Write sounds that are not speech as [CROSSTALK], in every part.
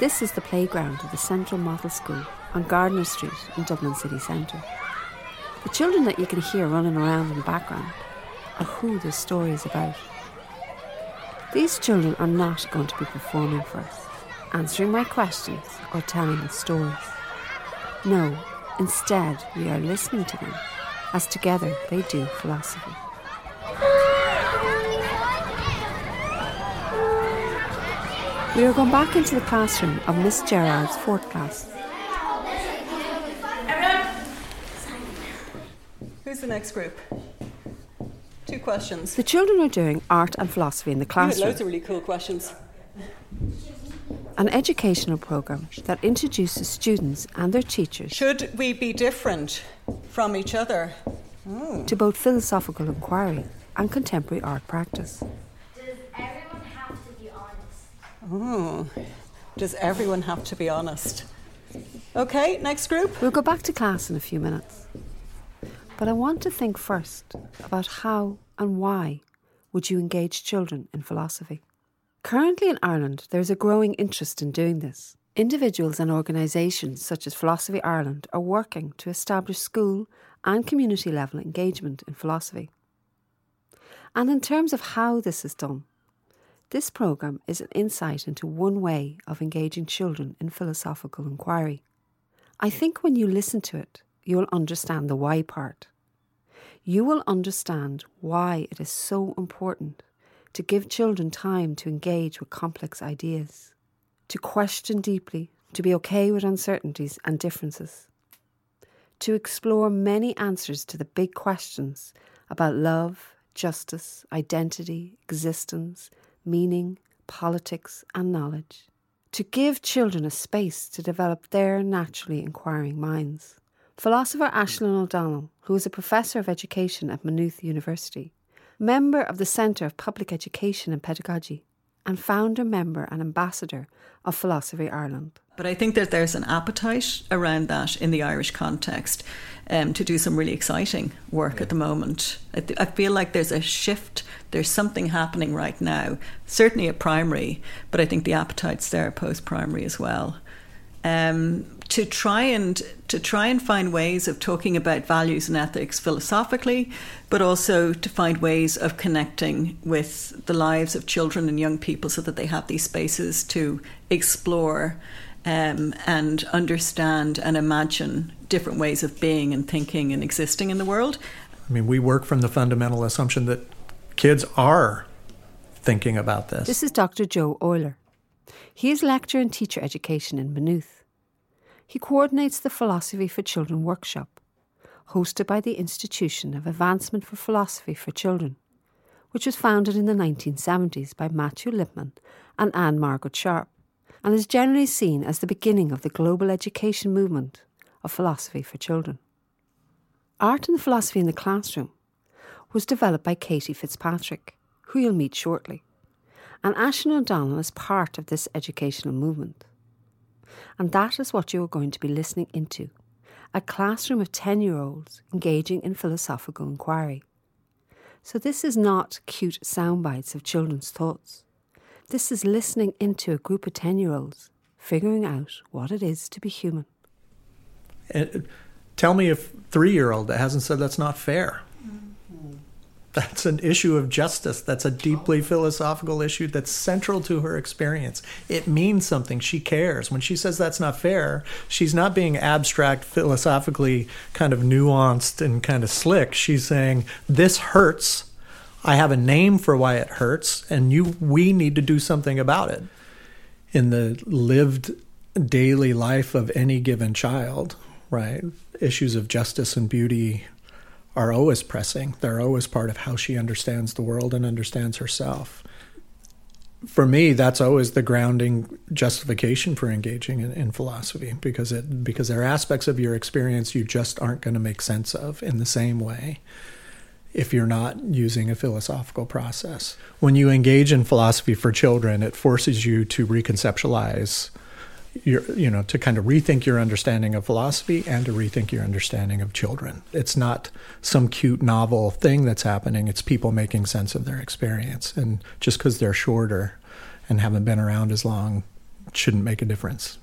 This is the playground of the Central Model School on Gardiner Street in Dublin city centre. The children that you can hear running around in the background are who this story is about. These children are not going to be performing for us, answering my questions or telling stories. No, instead, we are listening to them as together they do philosophy. We are going back into the classroom of Miss Gerard's fourth class. Who's the next group? Two questions. The children are doing art and philosophy in the classroom, loads of really cool questions. an educational program that introduces students and their teachers Should we be different from each other? to both philosophical inquiry and contemporary art practice. Oh, does everyone have to be honest? Okay, next group. We'll go back to class in a few minutes. But I want to think first about how and why would you engage children in philosophy. Currently in Ireland, there is a growing interest in doing this. Individuals and organisations such as Philosophy Ireland are working to establish school and community level engagement in philosophy. And in terms of how this is done, this programme is an insight into one way of engaging children in philosophical inquiry. I think when you listen to it, you'll understand the why part. You will understand why it is so important to give children time to engage with complex ideas, to question deeply, to be okay with uncertainties and differences, to explore many answers to the big questions about love, justice, identity, existence, meaning, politics, and knowledge, to give children a space to develop their naturally inquiring minds. Philosopher Aislinn O'Donnell, who is a professor of education at Maynooth University, member of the Centre of Public Education and Pedagogy, and founder, member, and ambassador of Philosophy Ireland. But I think that there's an appetite around that in the Irish context um, to do some really exciting work at the moment. I, th- I feel like there's a shift, there's something happening right now, certainly at primary, but I think the appetite's there post primary as well. Um, to try and to try and find ways of talking about values and ethics philosophically, but also to find ways of connecting with the lives of children and young people so that they have these spaces to explore um, and understand and imagine different ways of being and thinking and existing in the world. I mean, we work from the fundamental assumption that kids are thinking about this. This is Dr. Joe Oyler. He is lecturer in teacher education in Maynooth. He coordinates the Philosophy for Children workshop, hosted by the Institution of Advancement for Philosophy for Children, which was founded in the 1970s by Matthew Lipman and Ann Margaret Sharp, and is generally seen as the beginning of the global education movement of philosophy for children. Art and Philosophy in the Classroom was developed by Katie Fitzpatrick, who you'll meet shortly, and Aislinn O'Donnell is part of this educational movement. And that is what you are going to be listening into a classroom of 10 year olds engaging in philosophical inquiry. So, this is not cute sound bites of children's thoughts. This is listening into a group of 10 year olds figuring out what it is to be human. And tell me a three year old that hasn't said that's not fair. That's an issue of justice. That's a deeply philosophical issue that's central to her experience. It means something. She cares. When she says that's not fair, she's not being abstract, philosophically kind of nuanced and kind of slick. She's saying, This hurts. I have a name for why it hurts, and you we need to do something about it. In the lived daily life of any given child, right? Issues of justice and beauty are always pressing. They're always part of how she understands the world and understands herself. For me, that's always the grounding justification for engaging in, in philosophy because it because there are aspects of your experience you just aren't going to make sense of in the same way if you're not using a philosophical process. When you engage in philosophy for children, it forces you to reconceptualize your, you know, to kind of rethink your understanding of philosophy and to rethink your understanding of children. It's not some cute novel thing that's happening. It's people making sense of their experience. And just because they're shorter and haven't been around as long shouldn't make a difference.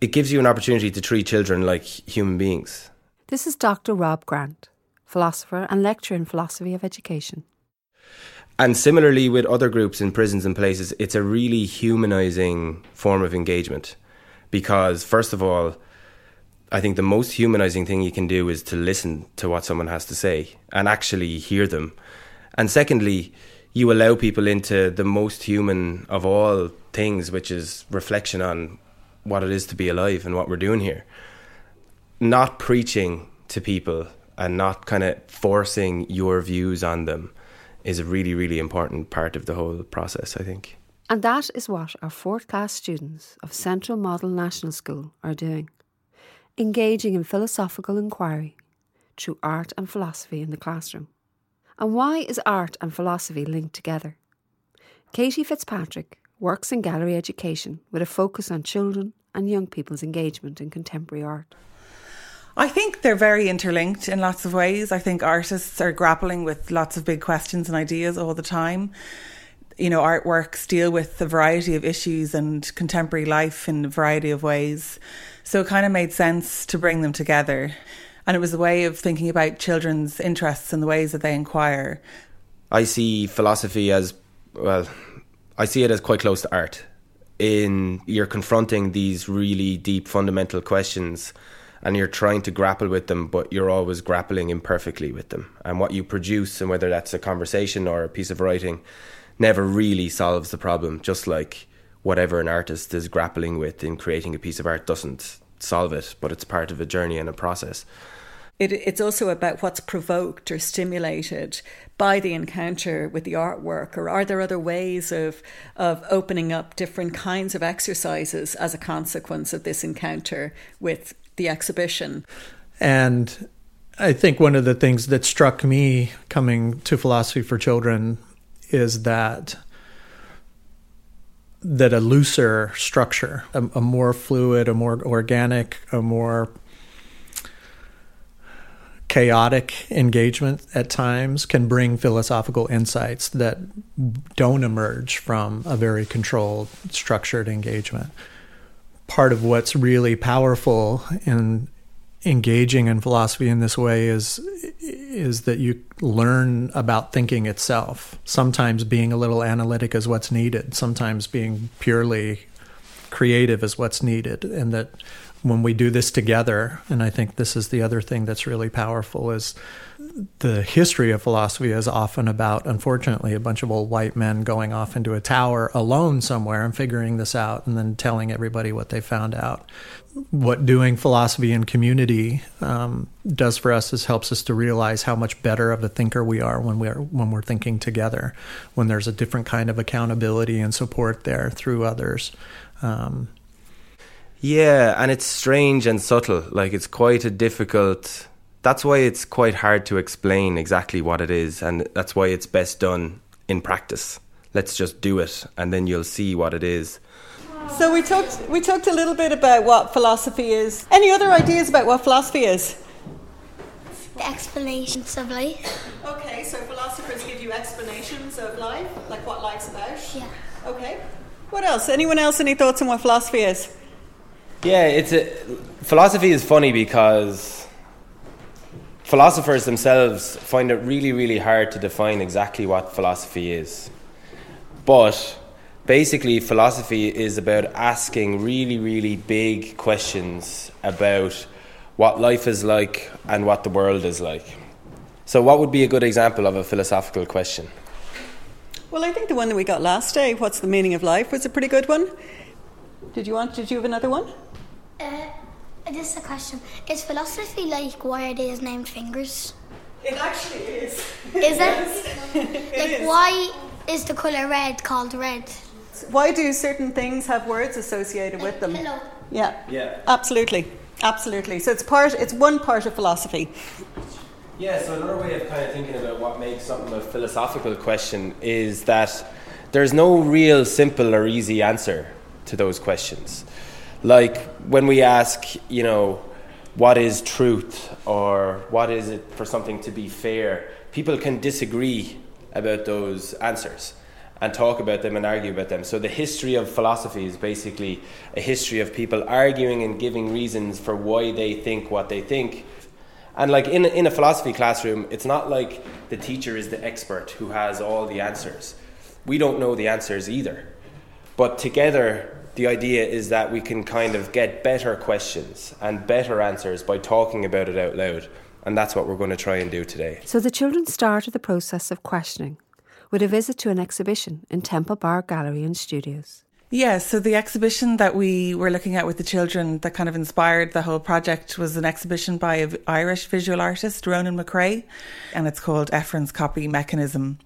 It gives you an opportunity to treat children like human beings. This is Dr. Rob Grant, philosopher and lecturer in philosophy of education. And similarly with other groups in prisons and places, it's a really humanizing form of engagement. Because, first of all, I think the most humanizing thing you can do is to listen to what someone has to say and actually hear them. And secondly, you allow people into the most human of all things, which is reflection on what it is to be alive and what we're doing here. Not preaching to people and not kind of forcing your views on them is a really, really important part of the whole process, I think. And that is what our fourth class students of Central Model National School are doing engaging in philosophical inquiry through art and philosophy in the classroom. And why is art and philosophy linked together? Katie Fitzpatrick works in gallery education with a focus on children and young people's engagement in contemporary art. I think they're very interlinked in lots of ways. I think artists are grappling with lots of big questions and ideas all the time. You know, artworks deal with a variety of issues and contemporary life in a variety of ways. So it kind of made sense to bring them together. And it was a way of thinking about children's interests and the ways that they inquire. I see philosophy as, well, I see it as quite close to art. In you're confronting these really deep fundamental questions and you're trying to grapple with them, but you're always grappling imperfectly with them. And what you produce, and whether that's a conversation or a piece of writing, never really solves the problem, just like whatever an artist is grappling with in creating a piece of art doesn't solve it, but it's part of a journey and a process. It, it's also about what's provoked or stimulated by the encounter with the artwork, or are there other ways of of opening up different kinds of exercises as a consequence of this encounter with the exhibition? And I think one of the things that struck me coming to philosophy for children is that that a looser structure, a, a, more fluid, a more organic, a more chaotic engagement at times can bring philosophical insights that don't emerge from a very controlled, structured engagement. Part of what's really powerful in engaging in philosophy in this way is is that you learn about thinking itself. Sometimes being a little analytic is what's needed. Sometimes being purely creative is what's needed, and that when we do this together, and I think this is the other thing that's really powerful is the history of philosophy is often about, unfortunately, a bunch of old white men going off into a tower alone somewhere and figuring this out and then telling everybody what they found out. What doing philosophy in community um, does for us is helps us to realize how much better of a thinker we are when we're when we're thinking together, when there's a different kind of accountability and support there through others. Um, yeah, and it's strange and subtle. Like it's quite a difficult that's why it's quite hard to explain exactly what it is, and that's why it's best done in practice. Let's just do it, and then you'll see what it is. So we talked we talked a little bit about what philosophy is. Any other ideas about what philosophy is? The explanations of life. Okay, so philosophers give you explanations of life, like what life's about. Yeah. Okay. What else? Anyone else? Any thoughts on what philosophy is? Yeah, it's a philosophy is funny because philosophers themselves find it really, really hard to define exactly what philosophy is. But basically, philosophy is about asking really, really big questions about what life is like and what the world is like. So, what would be a good example of a philosophical question? Well, I think the one that we got last day, "What's the meaning of life?" was a pretty good one. Did you want? Did you have another one? Uh, this is a question. Is philosophy like why are they named fingers? It actually is. Is it? like is. why is the colour red called red? Why do certain things have words associated with them? Hello. Yeah. Yeah. Absolutely. Absolutely. So it's part it's one part of philosophy. Yeah, so another way of kind of thinking about what makes something a philosophical question is that there's no real simple or easy answer to those questions. Like when we ask, you know, what is truth or what is it for something to be fair, people can disagree about those answers. and talk about them and argue about them. So the history of philosophy is basically a history of people arguing and giving reasons for why they think what they think. And like in in a philosophy classroom, it's not like the teacher is the expert who has all the answers. We don't know the answers either. But together the idea is that we can kind of get better questions and better answers by talking about it out loud. And that's what we're going to try and do today. So the children started the process of questioning with a visit to an exhibition in Temple Bar Gallery and Studios. Yeah, so the exhibition that we were looking at with the children that kind of inspired the whole project was an exhibition by an Irish visual artist, Ronan McCrea, and it's called Efren's Copy Mechanism.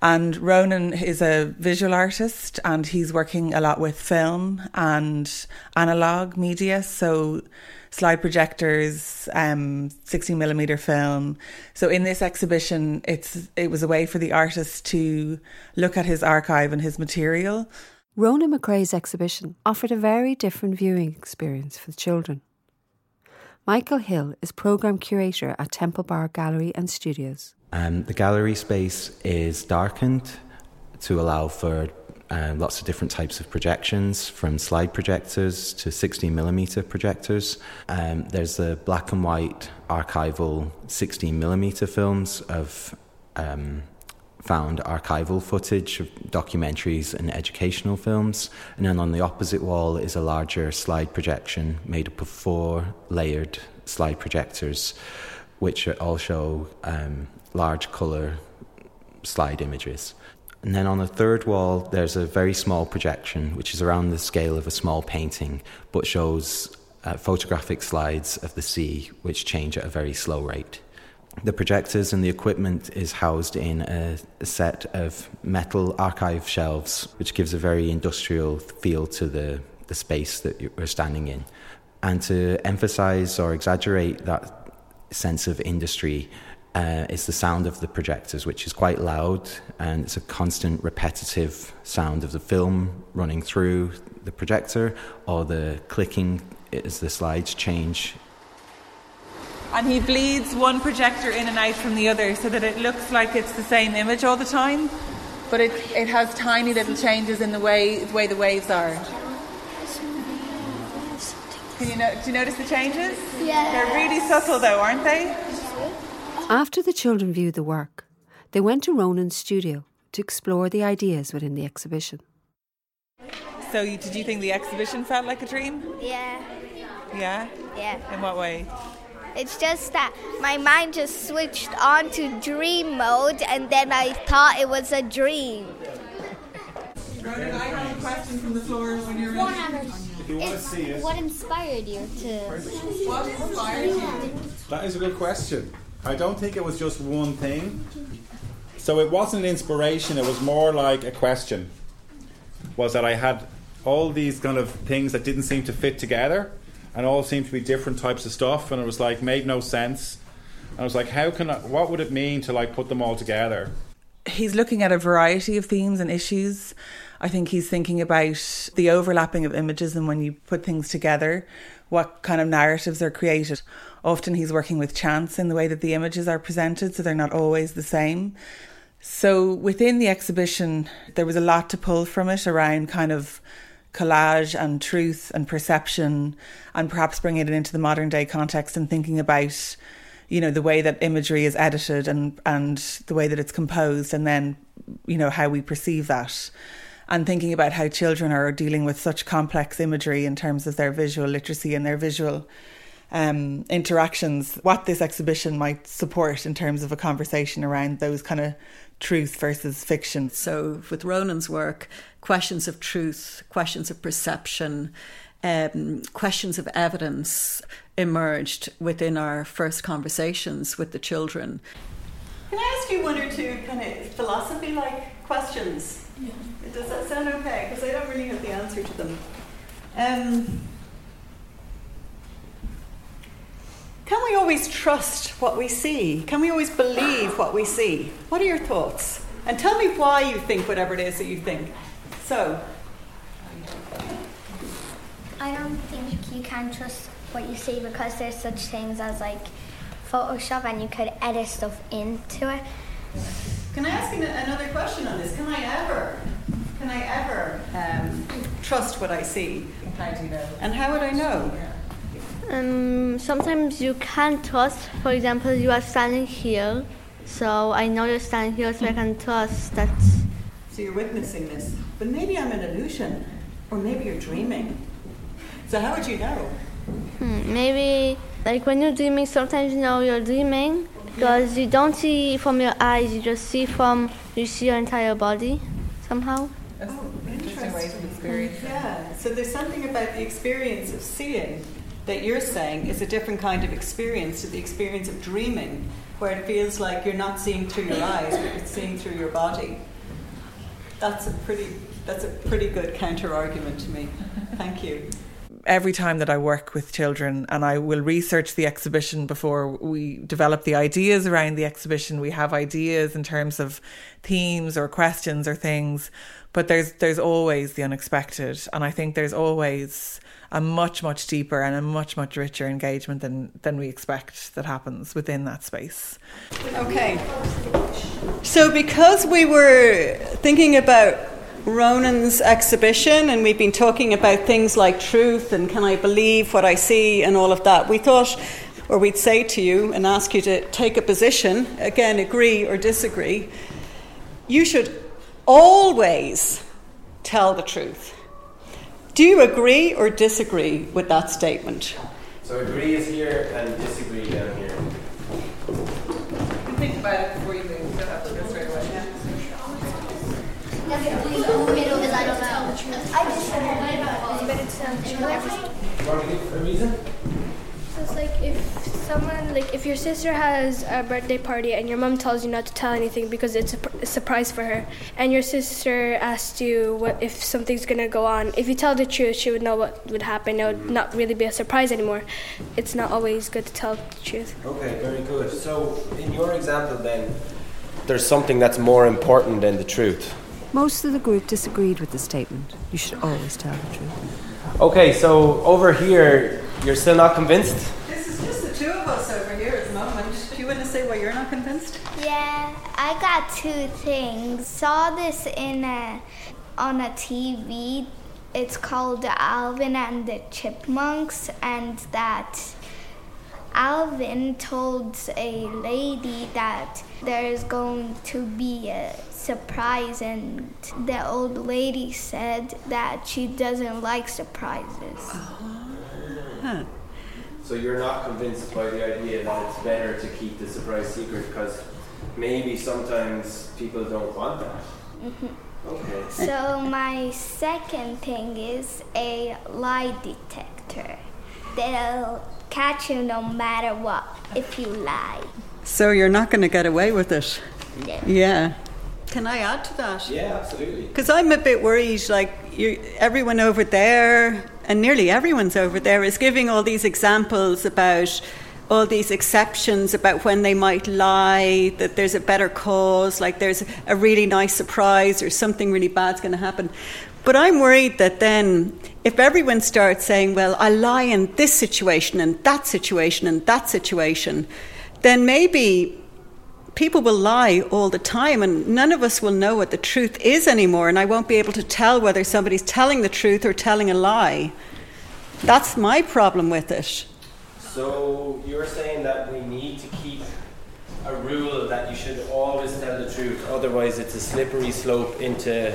And Ronan is a visual artist and he's working a lot with film and analog media. So slide projectors, um, 16 millimeter film. So in this exhibition, it's it was a way for the artist to look at his archive and his material. Ronan McCrea's exhibition offered a very different viewing experience for the children. Michael Hill is program curator at Temple Bar Gallery and Studios. Um, the gallery space is darkened to allow for uh, lots of different types of projections, from slide projectors to 16 millimeter projectors. Um, there's the black and white archival 16 millimeter films of um, found archival footage of documentaries and educational films. And then on the opposite wall is a larger slide projection made up of four layered slide projectors, which all show um, large colour slide images. And then on the third wall, there's a very small projection, which is around the scale of a small painting, but shows uh, photographic slides of the sea, which change at a very slow rate. The projectors and the equipment is housed in a, a set of metal archive shelves, which gives a very industrial feel to the, the space that we're standing in. And to emphasize or exaggerate that sense of industry, uh, is the sound of the projectors, which is quite loud, and it's a constant repetitive sound of the film running through the projector or the clicking as the slides change. And he bleeds one projector in and out from the other so that it looks like it's the same image all the time, but it, it has tiny little changes in the way, the way the waves are. Can you know, do you notice the changes? Yeah. They're really subtle though, aren't they? After the children viewed the work, they went to Ronan's studio to explore the ideas within the exhibition. So, you, did you think the exhibition felt like a dream? Yeah, Yeah? yeah. In what way? It's just that my mind just switched on to dream mode and then I thought it was a dream. Ronan, I have a question from the floor when you're ready. It's what inspired you to What inspired you? That is a good question. I don't think it was just one thing. So it wasn't an inspiration, it was more like a question. Was that I had all these kind of things that didn't seem to fit together and all seemed to be different types of stuff and it was like made no sense. And I was like, how can I what would it mean to like put them all together? He's looking at a variety of themes and issues. I think he's thinking about the overlapping of images and when you put things together, what kind of narratives are created. Often he's working with chance in the way that the images are presented, so they're not always the same. So within the exhibition, there was a lot to pull from it around kind of collage and truth and perception, and perhaps bringing it into the modern day context and thinking about, you know, the way that imagery is edited and and the way that it's composed, and then, you know, how we perceive that. And thinking about how children are dealing with such complex imagery in terms of their visual literacy and their visual um, interactions, what this exhibition might support in terms of a conversation around those kind of truth versus fiction. So, with Ronan's work, questions of truth, questions of perception, um, questions of evidence emerged within our first conversations with the children. Can I ask you one or two kind of philosophy like questions? Yeah. Does that sound okay? Because I don't really have the answer to them. Um, can we always trust what we see? Can we always believe what we see? What are your thoughts? And tell me why you think whatever it is that you think. So, I don't think you can trust what you see because there's such things as like Photoshop and you could edit stuff into it. can I ask another question on this? Can I ever Can I ever um, trust what I see. How do you know? And how would I know? Um, sometimes you can't trust. For example, you are standing here, so I know you're standing here, so I can trust that. So you're witnessing this. But maybe I'm an illusion, or maybe you're dreaming. So how would you know? Hmm, maybe, like when you're dreaming, sometimes you know you're dreaming because you don't see from your eyes, you just see from, you see your entire body somehow. Oh, interesting ways of experience. Yeah. So there's something about the experience of seeing that you're saying is a different kind of experience to the experience of dreaming, where it feels like you're not seeing through your eyes, but you're seeing through your body. That's a pretty that's a pretty good counter argument to me. Thank you. Every time that I work with children and I will research the exhibition before we develop the ideas around the exhibition, we have ideas in terms of themes or questions or things, but there's there's always the unexpected and I think there's always a much much deeper and a much much richer engagement than than we expect that happens within that space. Okay. So because we were thinking about Ronan's exhibition and we've been talking about things like truth and can I believe what I see and all of that, we thought or we'd say to you and ask you to take a position, again agree or disagree. You should always tell the truth. Do you agree or disagree with that statement? So agree is here and disagree down here. Think about it before you move. Don't have to go straight away. A reason? It's like if someone, like if your sister has a birthday party and your mom tells you not to tell anything because it's a, pr- a surprise for her, and your sister asks you what if something's gonna go on. If you tell the truth, she would know what would happen. It would mm-hmm. not really be a surprise anymore. It's not always good to tell the truth. Okay, very good. So, in your example, then, there's something that's more important than the truth. Most of the group disagreed with the statement. You should always tell the truth. Okay, so over here, you're still not convinced? This is just the two of us over here at the moment. Do you want to say why you're not convinced? Yeah, I got two things. Saw this in a on a TV. It's called Alvin and the Chipmunks, and that Alvin told a lady that there is going to be a surprise, and the old lady said that she doesn't like surprises. Oh. Huh. So, you're not convinced by the idea that it's better to keep the surprise secret because maybe sometimes people don't want that? Mm-hmm. Okay. So my second thing is a lie detector. They'll catch you no matter what if you lie. So you're not going to get away with it? Yeah. Yeah. Can I add to that? Yeah, absolutely. Because I'm a bit worried, like you, everyone over there, and nearly everyone's over there, is giving all these examples about all these exceptions about when they might lie, that there's a better cause, like there's a really nice surprise or something really bad's going to happen. But I'm worried that then, if everyone starts saying, well, I lie in this situation and that situation and that situation, then maybe people will lie all the time and none of us will know what the truth is anymore and I won't be able to tell whether somebody's telling the truth or telling a lie. That's my problem with it. So, you're saying that we need to keep a rule that you should always tell the truth, otherwise, it's a slippery slope into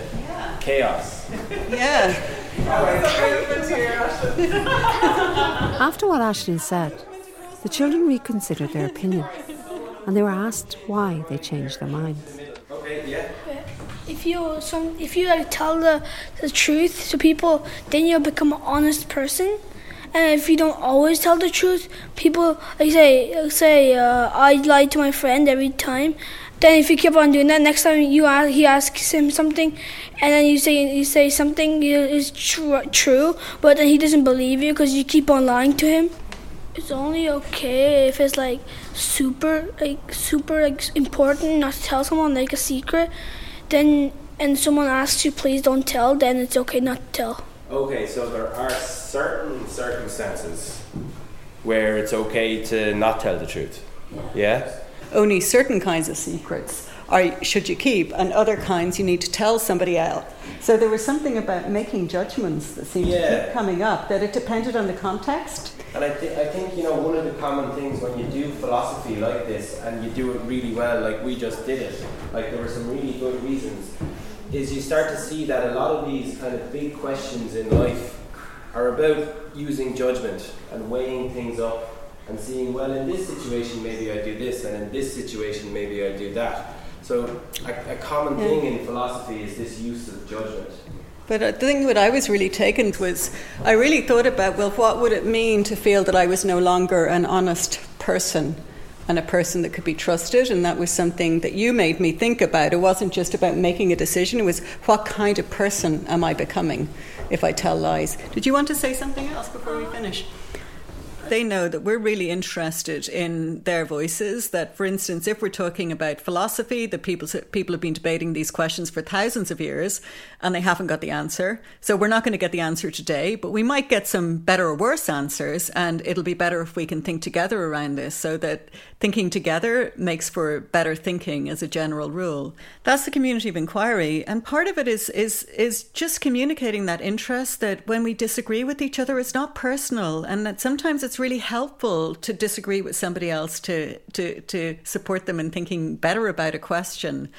chaos. Yeah. [LAUGHS] After what Ashley said, the children reconsidered their opinion and they were asked why they changed their minds. If you some, if you like tell the, the truth to people, then you'll become an honest person. And if you don't always tell the truth, people like say say uh, I lied to my friend every time. Then if you keep on doing that, next time you ask, he asks him something, and then you say you say something is tr- true, but then he doesn't believe you because you keep on lying to him. It's only okay if it's like super like super like important not to tell someone like a secret. Then and someone asks you please don't tell, then it's okay not to tell. Okay, so there are certain circumstances where it's okay to not tell the truth. Yeah? Only certain kinds of secrets. Are, should you keep, and other kinds you need to tell somebody else. So there was something about making judgments that seemed yeah. to keep coming up, that it depended on the context. And I, th- I think, you know, one of the common things when you do philosophy like this and you do it really well, like we just did it, like there were some really good reasons, is you start to see that a lot of these kind of big questions in life are about using judgment and weighing things up and seeing, well, in this situation, maybe I do this, and in this situation, maybe I do that. So, a, a common yeah. thing in philosophy is this use of judgment. But uh, the thing that I was really taken was, I really thought about, well, what would it mean to feel that I was no longer an honest person and a person that could be trusted? And that was something that you made me think about. It wasn't just about making a decision, it was what kind of person am I becoming if I tell lies? Did you want to say something else before we uh-huh. finish? They know that we're really interested in their voices. That, for instance, if we're talking about philosophy, that people people have been debating these questions for thousands of years, and they haven't got the answer. So we're not going to get the answer today, but we might get some better or worse answers, and it'll be better if we can think together around this, so that thinking together makes for better thinking as a general rule. That's the community of inquiry, and part of it is is is just communicating that interest that when we disagree with each other, it's not personal, and that sometimes it's really helpful to disagree with somebody else to to to support them in thinking better about a question.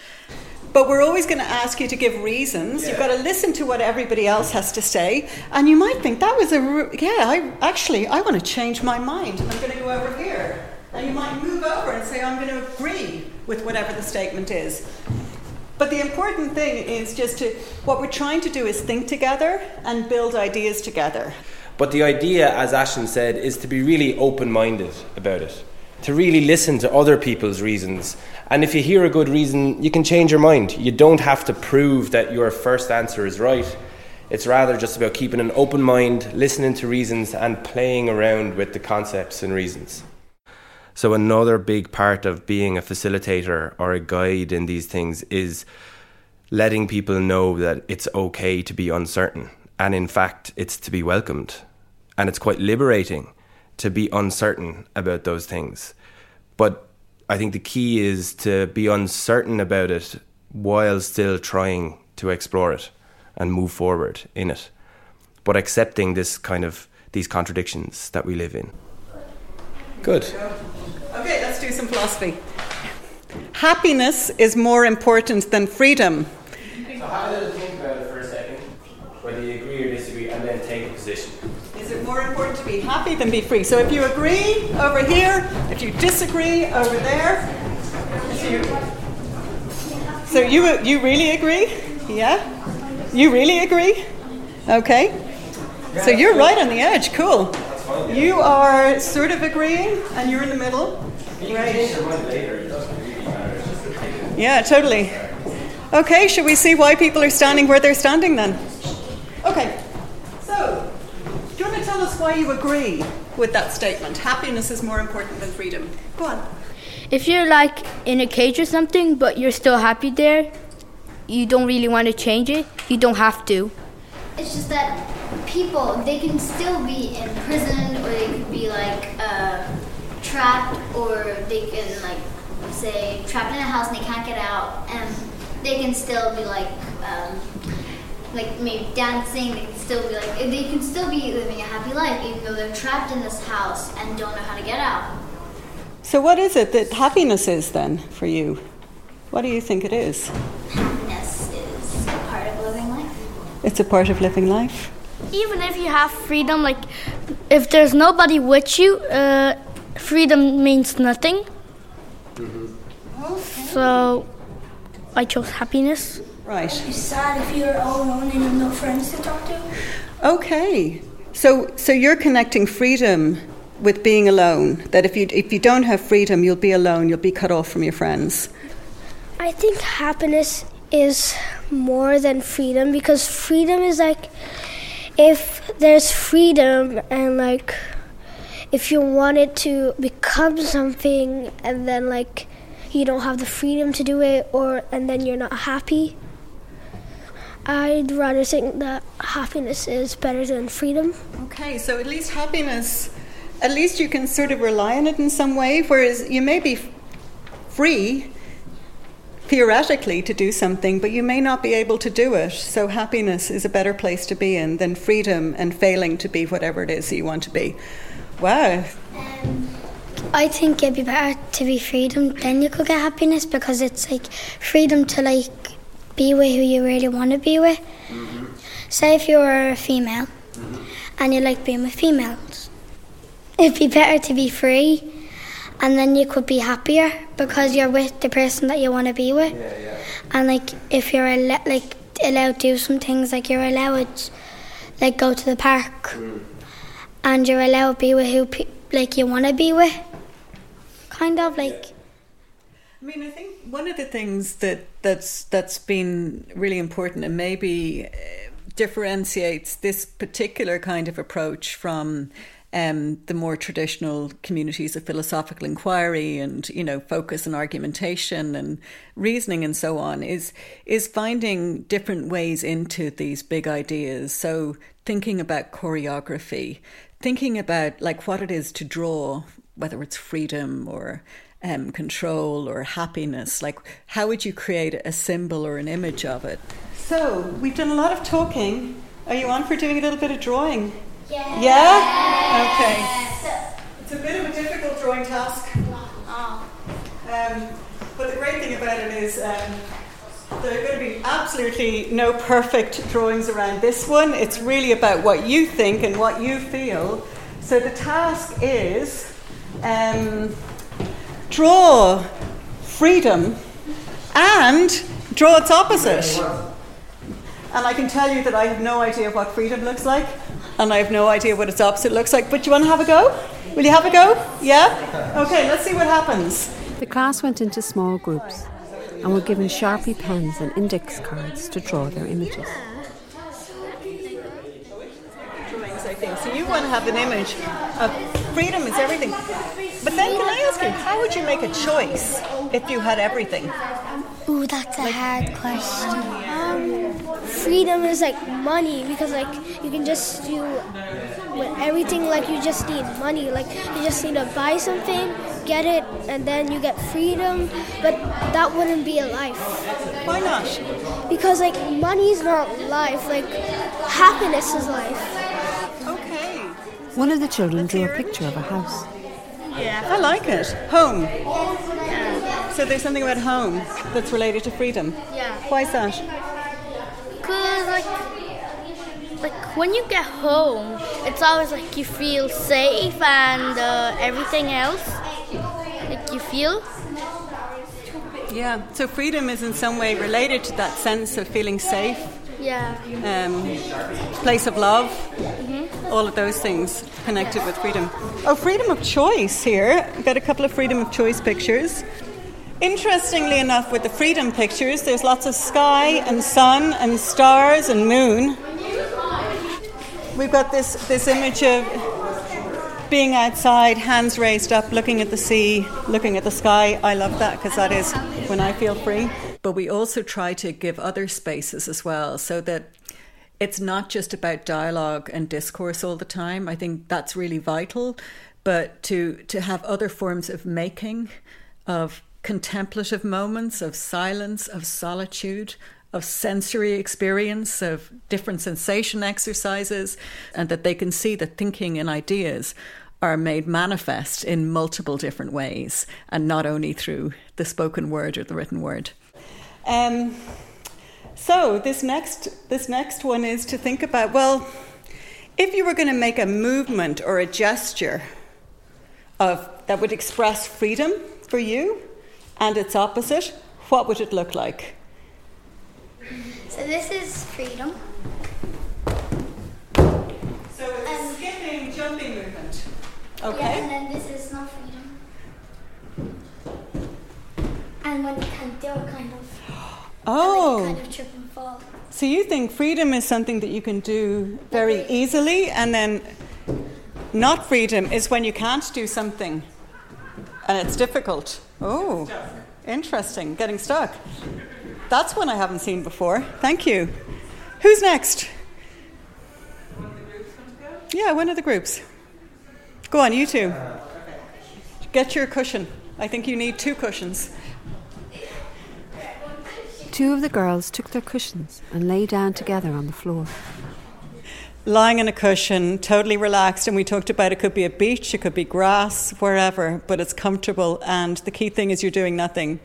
But we're always going to ask you to give reasons. Yeah. You've got to listen to what everybody else has to say, and you might think that was a yeah. I actually I want to change my mind. I'm going to go over here. And you might move over and say, I'm going to agree with whatever the statement is. But the important thing is just to, what we're trying to do is think together and build ideas together. But the idea, as Ashton said, is to be really open minded about it, to really listen to other people's reasons. And if you hear a good reason, you can change your mind. You don't have to prove that your first answer is right. It's rather just about keeping an open mind, listening to reasons, and playing around with the concepts and reasons. So, another big part of being a facilitator or a guide in these things is letting people know that it's okay to be uncertain. And in fact, it's to be welcomed. And it's quite liberating to be uncertain about those things. But I think the key is to be uncertain about it while still trying to explore it and move forward in it. But accepting this kind of these contradictions that we live in. Good. Okay, let's do some philosophy. Happiness is more important than freedom. So, have a little think about it for a second, whether you agree or disagree, and then take a position. Is it more important to be happy than be free? So, if you agree over here, if you disagree over there, you, so you you really agree? Yeah, you really agree? Okay. So you're right on the edge. Cool. You are sort of agreeing, and you're in the middle. Right. Yeah, totally. Okay, should we see why people are standing where they're standing then? Okay. So, do you want to tell us why you agree with that statement? Happiness is more important than freedom. Go on. If you're like in a cage or something, but you're still happy there, you don't really want to change it, you don't have to. It's just that people, they can still be in prison or they could be like uh, trapped or they can like say trapped in a house and they can't get out and they can still be like um, like maybe dancing they can still be like they can still be living a happy life even though they're trapped in this house and don't know how to get out so what is it that happiness is then for you what do you think it is happiness is a part of living life it's a part of living life even if you have freedom, like if there's nobody with you, uh, freedom means nothing. Mm-hmm. Okay. So I chose happiness. Right. It's sad if you're all alone and you have no friends to talk to. Okay. So so you're connecting freedom with being alone. That if you if you don't have freedom, you'll be alone. You'll be cut off from your friends. I think happiness is more than freedom because freedom is like if there's freedom and like if you wanted to become something and then like you don't have the freedom to do it or and then you're not happy i'd rather think that happiness is better than freedom okay so at least happiness at least you can sort of rely on it in some way whereas you may be free theoretically to do something, but you may not be able to do it. So happiness is a better place to be in than freedom and failing to be whatever it is that you want to be. Wow. I think it'd be better to be freedom, then you could get happiness because it's like freedom to like be with who you really want to be with. Mm-hmm. Say if you were a female mm-hmm. and you like being with females, it'd be better to be free and then you could be happier because you're with the person that you want to be with. And like if you're al- like allowed to do some things, like you're allowed like go to the park mm. and you're allowed to be with who pe- like you want to be with. Kind of like I mean, I think one of the things that that's that's been really important and maybe uh, differentiates this particular kind of approach from um, the more traditional communities of philosophical inquiry and you know focus and argumentation and reasoning and so on is is finding different ways into these big ideas. So thinking about choreography, thinking about like what it is to draw, whether it's freedom or um, control or happiness. Like how would you create a symbol or an image of it? So we've done a lot of talking. Are you on for doing a little bit of drawing? Yeah. Yeah? Okay. It's a bit of a difficult drawing task. Um, but the great thing about it is um, there are going to be absolutely no perfect drawings around this one. It's really about what you think and what you feel. So the task is um, draw freedom and draw its opposite. And I can tell you that I have no idea what freedom looks like, and I have no idea what its opposite looks like. But you want to have a go? Will you have a go? Yeah? Okay, let's see what happens. The class went into small groups and were given Sharpie pens and index cards to draw their images. Think. So you want to have an image of freedom is everything. But then can I ask you, how would you make a choice if you had everything? Ooh, that's a hard question. Um, freedom is like money because like you can just do with everything like you just need money like you just need to buy something get it and then you get freedom but that wouldn't be a life why not because like money is not life like happiness is life. One of the children drew a picture of a house. Yeah. I like it. Home. Yeah. So there's something about home that's related to freedom. Yeah. Why is that? Cause like, like when you get home, it's always like you feel safe and uh, everything else. Like you feel. Yeah. So freedom is in some way related to that sense of feeling safe, Yeah. um, place of love, all of those things connected with freedom. Oh, freedom of choice here. Got a couple of freedom of choice pictures. Interestingly enough, with the freedom pictures, there's lots of sky and sun and stars and moon. We've got this, this image of being outside, hands raised up, looking at the sea, looking at the sky. I love that because that is when I feel free. But we also try to give other spaces as well so that it's not just about dialogue and discourse all the time. I think that's really vital, but to to have other forms of making, of contemplative moments, of silence, of solitude, of sensory experience, of different sensation exercises, and that they can see that thinking and ideas are made manifest in multiple different ways and not only through the spoken word or the written word. Um, so this next this next one is to think about well, if you were going to make a movement or a gesture of that would express freedom for you and its opposite, what would it look like? So this is freedom. So it's a skipping, jumping movement. Yeah, Okay. and then this is not freedom. And when you can't do it, kind of. Oh. Kind of trip and fall. So you think freedom is something that you can do very easily, and then not freedom is when you can't do something and it's difficult. Oh, interesting. Getting stuck. That's one I haven't seen before. Thank you. Who's next? Yeah, one of the groups. Go on, you two. Get your cushion. I think you need two cushions. Two of the girls took their cushions and lay down together on the floor. Lying on a cushion, totally relaxed, and we talked about it could be a beach, it could be grass, wherever, but it's comfortable, and the key thing is you're doing nothing.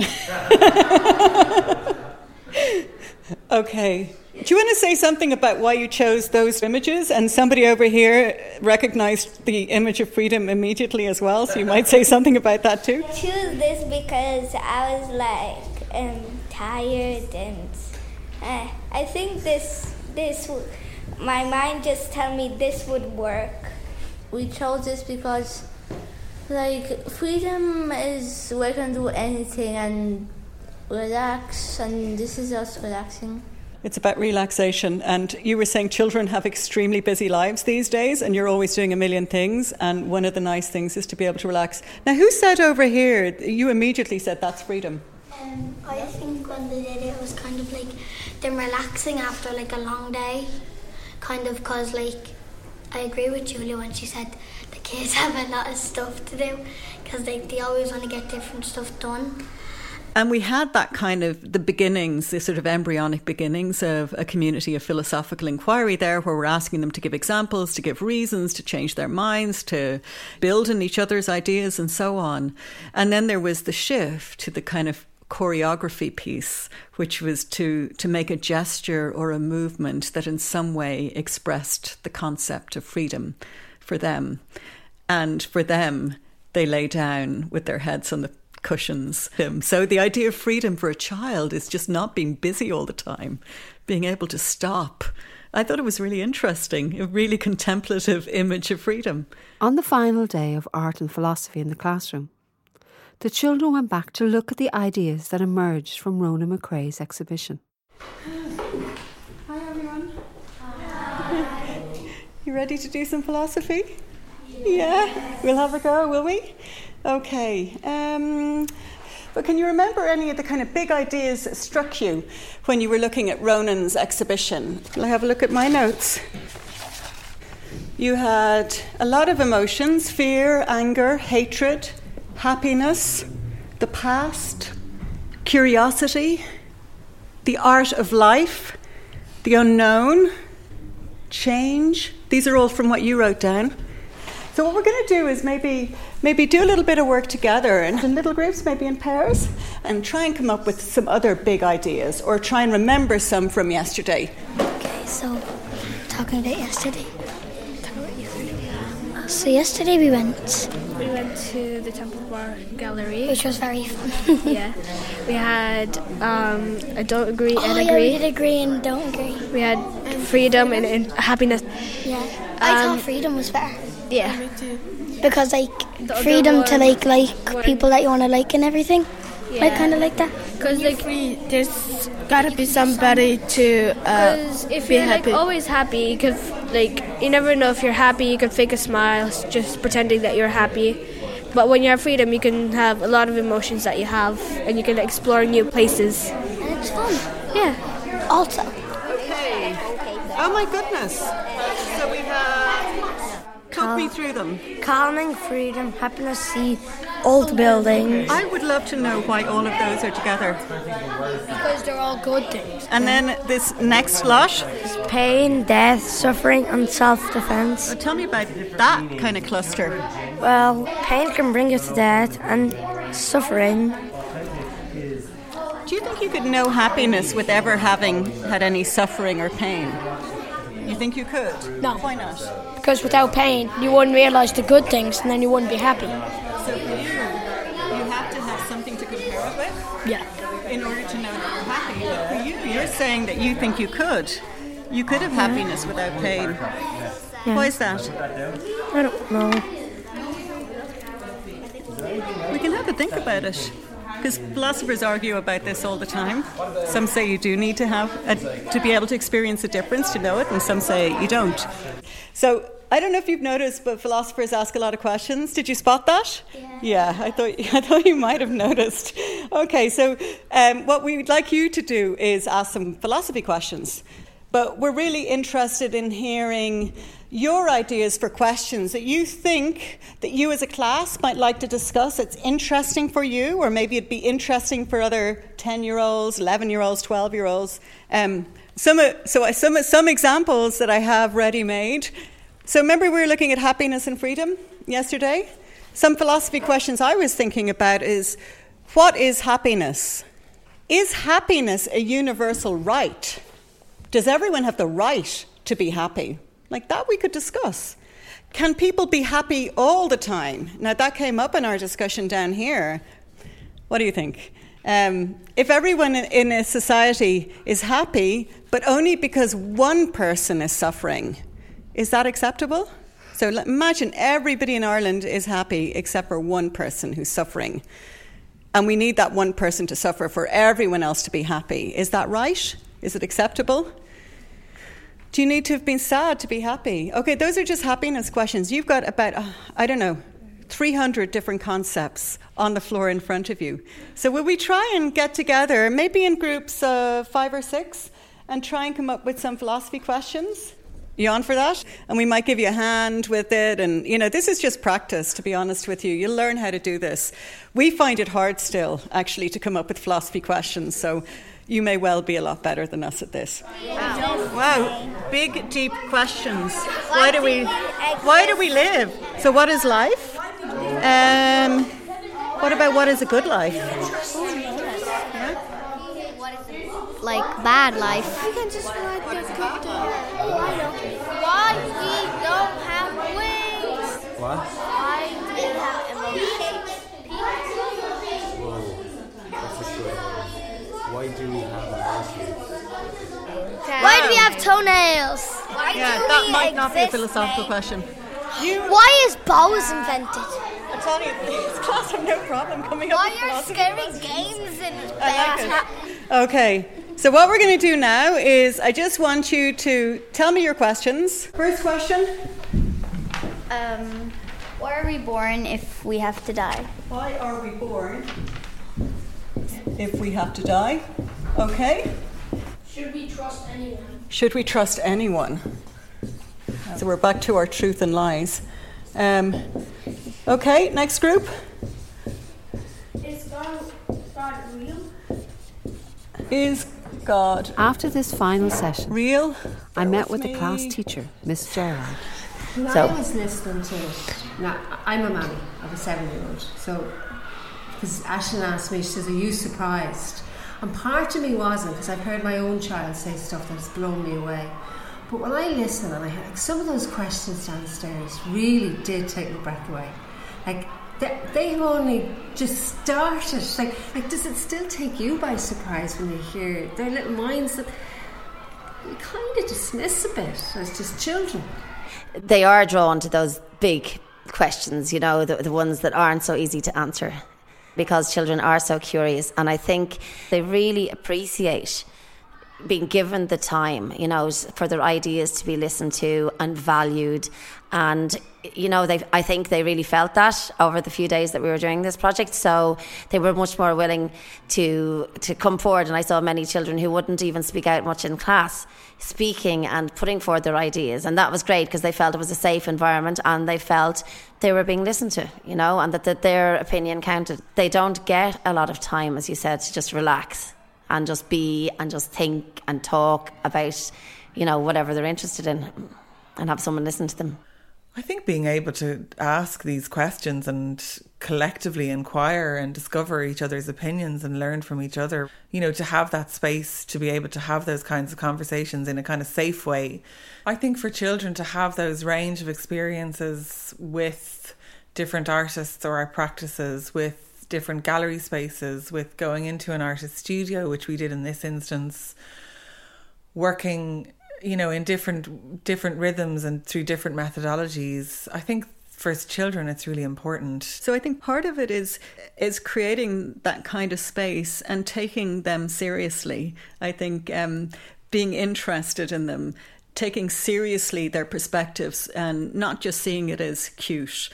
[LAUGHS] okay. Do you want to say something about why you chose those images? And somebody over here recognized the image of freedom immediately as well, so you might say something about that too. I choose this because I was like um, tired and uh, I think this this my mind just tell me this would work. We chose this because like freedom is we can do anything and relax and this is us relaxing. It's about relaxation. And you were saying children have extremely busy lives these days, and you're always doing a million things. And one of the nice things is to be able to relax. Now, who said over here, you immediately said that's freedom? Um, I think when they did it, it was kind of like them relaxing after like a long day. Kind of because, like, I agree with Julia when she said the kids [LAUGHS] have a lot of stuff to do because like, they always want to get different stuff done. And we had that kind of the beginnings, the sort of embryonic beginnings of a community of philosophical inquiry there, where we're asking them to give examples, to give reasons, to change their minds, to build on each other's ideas, and so on. And then there was the shift to the kind of choreography piece, which was to, to make a gesture or a movement that in some way expressed the concept of freedom for them. And for them, they lay down with their heads on the cushions him. So the idea of freedom for a child is just not being busy all the time, being able to stop. I thought it was really interesting, a really contemplative [LAUGHS] image of freedom. On the final day of art and philosophy in the classroom, the children went back to look at the ideas that emerged from Ronan McCrea's exhibition. Hi, everyone. [LAUGHS] You ready to do some philosophy? Yeah. We'll have a go, will we? Okay. Um, but can you remember any of the kind of big ideas that struck you when you were looking at Ronan's exhibition? Will I have a look at my notes? You had a lot of emotions fear, anger, hatred, happiness, the past, curiosity, the art of life, the unknown, change. These are all from what you wrote down. So what we're going to do is maybe maybe do a little bit of work together and in little groups, maybe in pairs, and try and come up with some other big ideas or try and remember some from yesterday. Okay, so talking about yesterday. So yesterday we went. We went to the Temple Bar Gallery, which was very fun. [LAUGHS] yeah, we had um, a don't agree oh, and yeah, agree. we did agree and don't agree. We had freedom and, and happiness. Yeah, I Um, thought freedom was better. Yeah, because like The freedom to one- like like people that you want to like and everything. Like kind of like that. Because like there's gotta be somebody to uh, Because if be you're happy. like always happy, you could like you never know if you're happy. You could fake a smile, just pretending that you're happy. But when you have freedom, you can have a lot of emotions that you have, and you can explore new places. And it's fun. Yeah. Also. Okay. Oh my goodness. So we. Talk me through them. Calming, freedom, happiness, sea, old buildings. I would love to know why all of those are together. Because they're all good things. And then this next lot. Pain, death, suffering, and self defense. Well, tell me about that kind of cluster. Well, pain can bring you to death, and suffering. Do you think you could know happiness with ever having had any suffering or pain? You think you could? No. Why not? Because without pain, you wouldn't realize the good things, and then you wouldn't be happy. So for you, you have to have something to compare it with Yeah. in order to know that you're happy. But for you, you're saying that you think you could. You could have happiness without pain. Yeah. Why is that? I don't know. We can have a think about it. Because philosophers argue about this all the time. Some say you do need to have a, to be able to experience a difference to know it, and some say you don't. So I don't know if you've noticed, but philosophers ask a lot of questions. Did you spot that? Yeah. Yeah, I thought [LAUGHS] I thought you might have noticed. Okay, so um, what we would like you to do is ask some philosophy questions. But we're really interested in hearing your ideas for questions that you think that you as a class might like to discuss. It's interesting for you, or maybe it'd be interesting for other 10 year olds, 11 year olds, 12 year olds. Um, some, so some, some examples that I have ready made. So remember we were looking at happiness and freedom yesterday? Some philosophy questions I was thinking about is what is happiness? Is happiness a universal right? Does everyone have the right to be happy? Like that, we could discuss. Can people be happy all the time? Now, that came up in our discussion down here. What do you think? Um, if everyone in a society is happy, but only because one person is suffering, is that acceptable? So imagine everybody in Ireland is happy except for one person who's suffering. And we need that one person to suffer for everyone else to be happy. Is that right? Is it acceptable? Do you need to have been sad to be happy? Okay, those are just happiness questions. You've got about, uh, I don't know, 300 different concepts on the floor in front of you. So, will we try and get together, maybe in groups of five or six, and try and come up with some philosophy questions? You on for that? And we might give you a hand with it. And, you know, this is just practice, to be honest with you. You'll learn how to do this. We find it hard still, actually, to come up with philosophy questions. So, you may well be a lot better than us at this. Wow. wow. Big, deep questions. Why do we why do we live? So what is life? Um, what about what is a good life? Like bad life. You can just write Why we don't have wings? What? Why do we have emotions? Why do we have emotions? Why do we have toenails? Why yeah, that might not be a philosophical question. You, Why is bows invented? I tell you, [LAUGHS] this class have no problem coming Why up with Why are scary games in I like it. Okay, so what we're going to do now is I just want you to tell me your questions. First question. Um, why are we born if we have to die? Why are we born if we have to die? Okay. Should we trust anyone? Should we trust anyone? So we're back to our truth and lies. Um, okay, next group. Is God, God real? Is God After this final session, real? I met with the class teacher, Miss Gerard. When So- I was listening to it, now I'm a mammy of a seven year old, so because Aislinn asked me, she says, Are you surprised? And part of me wasn't, because I've heard my own child say stuff that's blown me away. But when I listen, and I had like, some of those questions downstairs really did take my breath away. Like, they, they've only just started. Like, like, does it still take you by surprise when you hear their little minds that you kind of dismiss a bit as just children? they are drawn to those big questions, you know, the, the ones that aren't so easy to answer because children are so curious. And I think they really appreciate being given the time, you know, for their ideas to be listened to and valued. And, you know, they, I think they really felt that over the few days that we were doing this project. So they were much more willing to, to come forward. And I saw many children who wouldn't even speak out much in class speaking and putting forward their ideas. And that was great because they felt it was a safe environment and they felt they were being listened to, you know, and that, that their opinion counted. They don't get a lot of time, as you said, to just relax and just be and just think and talk about, you know, whatever they're interested in and have someone listen to them. I think being able to ask these questions and collectively inquire and discover each other's opinions and learn from each other, you know, to have that space to be able to have those kinds of conversations in a kind of safe way. I think for children to have those range of experiences with different artists or art practices, with different gallery spaces, with going into an artist studio, which we did in this instance, working you know in different different rhythms and through different methodologies i think for children it's really important So I think part of it is is creating that kind of space and taking them seriously. I think um, being interested in them, taking seriously their perspectives, and not just seeing it as cute.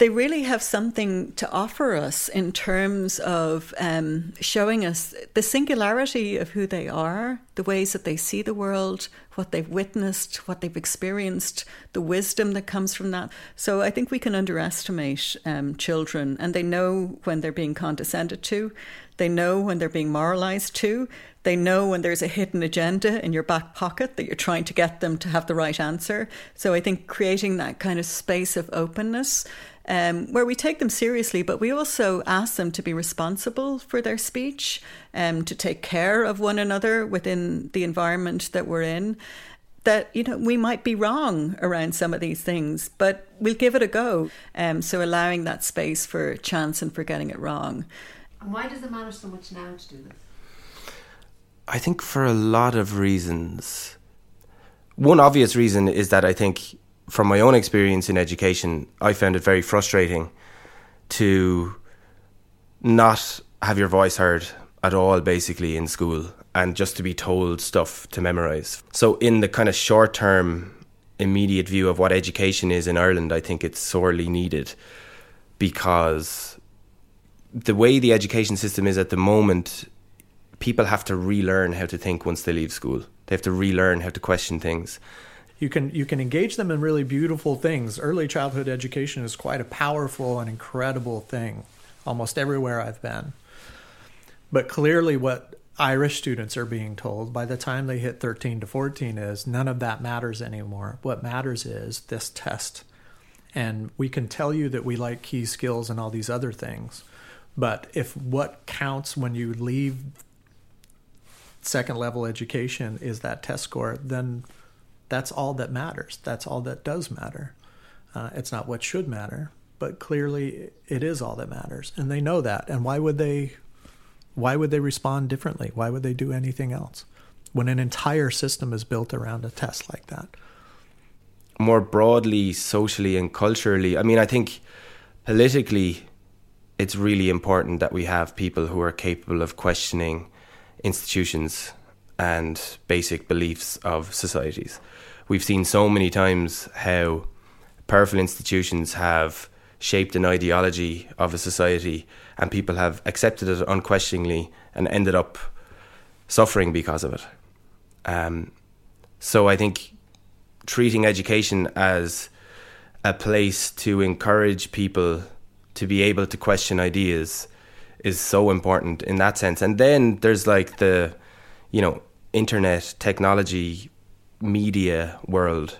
They really have something to offer us in terms of um, showing us the singularity of who they are, the ways that they see the world, what they've witnessed, what they've experienced, the wisdom that comes from that. So I think we can underestimate um, children, and they know when they're being condescended to, they know when they're being moralized to, they know when there's a hidden agenda in your back pocket that you're trying to get them to have the right answer. So I think creating that kind of space of openness um, where we take them seriously, but we also ask them to be responsible for their speech, um, to take care of one another within the environment that we're in. That you know we might be wrong around some of these things, but we'll give it a go. Um, so allowing that space for chance and for getting it wrong. And why does it matter so much now to do this? I think for a lot of reasons. One obvious reason is that I think from my own experience in education, I found it very frustrating to not have your voice heard at all, basically, in school, and just to be told stuff to memorize. So, in the kind of short term, immediate view of what education is in Ireland, I think it's sorely needed because the way the education system is at the moment, people have to relearn how to think once they leave school. They have to relearn how to question things you can you can engage them in really beautiful things. Early childhood education is quite a powerful and incredible thing almost everywhere I've been. But clearly what Irish students are being told by the time they hit 13 to 14 is none of that matters anymore. What matters is this test. And we can tell you that we like key skills and all these other things. But if what counts when you leave second level education is that test score, then that's all that matters. That's all that does matter. Uh, it's not what should matter, but clearly it is all that matters, and they know that. And why would they? Why would they respond differently? Why would they do anything else when an entire system is built around a test like that? More broadly, socially and culturally, I mean, I think politically, it's really important that we have people who are capable of questioning institutions and basic beliefs of societies we've seen so many times how powerful institutions have shaped an ideology of a society and people have accepted it unquestioningly and ended up suffering because of it. Um, so I think treating education as a place to encourage people to be able to question ideas is so important in that sense. And then there's like the, you know, internet technology media world,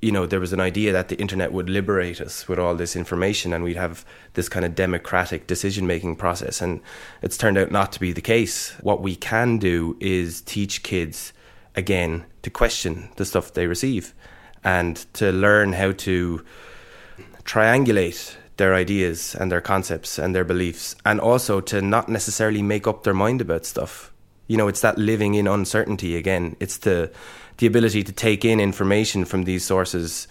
you know, there was an idea that the internet would liberate us with all this information and we'd have this kind of democratic decision making process. And it's turned out not to be the case. What we can do is teach kids, again, to question the stuff they receive and to learn how to triangulate their ideas and their concepts and their beliefs, and also to not necessarily make up their mind about stuff. You know, it's that living in uncertainty again. It's the the ability to take in information from these sources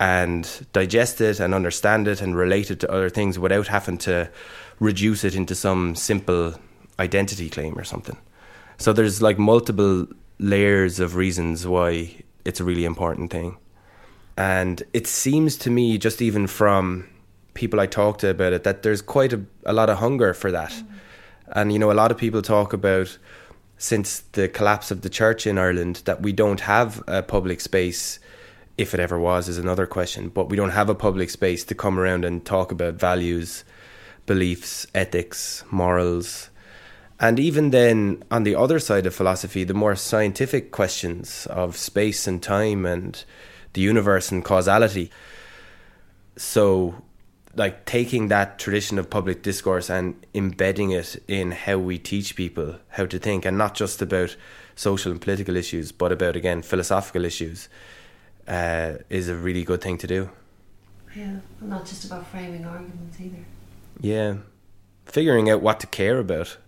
and digest it and understand it and relate it to other things without having to reduce it into some simple identity claim or something. So there's like multiple layers of reasons why it's a really important thing. And it seems to me, just even from people I talk to about it, that there's quite a, a lot of hunger for that. Mm. And, you know, a lot of people talk about since the collapse of the church in Ireland that we don't have a public space if it ever was is another question but we don't have a public space to come around and talk about values beliefs ethics morals and even then on the other side of philosophy the more scientific questions of space and time and the universe and causality so like taking that tradition of public discourse and embedding it in how we teach people how to think and not just about social and political issues but about again philosophical issues uh, is a really good thing to do. Yeah not just about framing arguments either. Yeah. Figuring out what to care about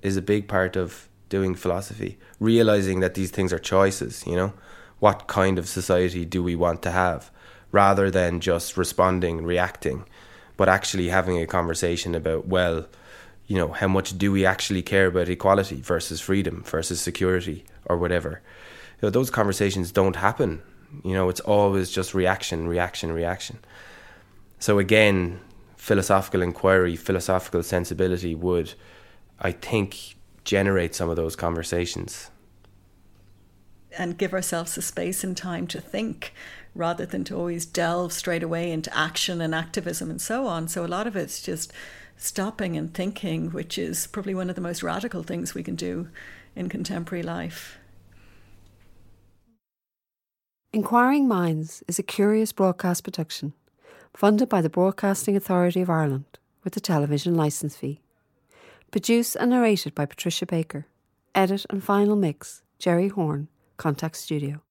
is a big part of doing philosophy. Realizing that these things are choices you know? What kind of society do we want to have rather than just responding, reacting, but actually having a conversation about, well, you know, how much do we actually care about equality versus freedom versus security or whatever? You know, those conversations don't happen. You know, it's always just reaction, reaction, reaction. So again, philosophical inquiry, philosophical sensibility would, I think, generate some of those conversations. And give ourselves the space and time to think rather than to always delve straight away into action and activism and so on. So a lot of it's just stopping and thinking, which is probably one of the most radical things we can do in contemporary life. Inquiring Minds is a curious broadcast production funded by the Broadcasting Authority of Ireland with a television licence fee. Produced and narrated by Patricia Baker. Edit and final mix, Jerry Horn, Contact Studio.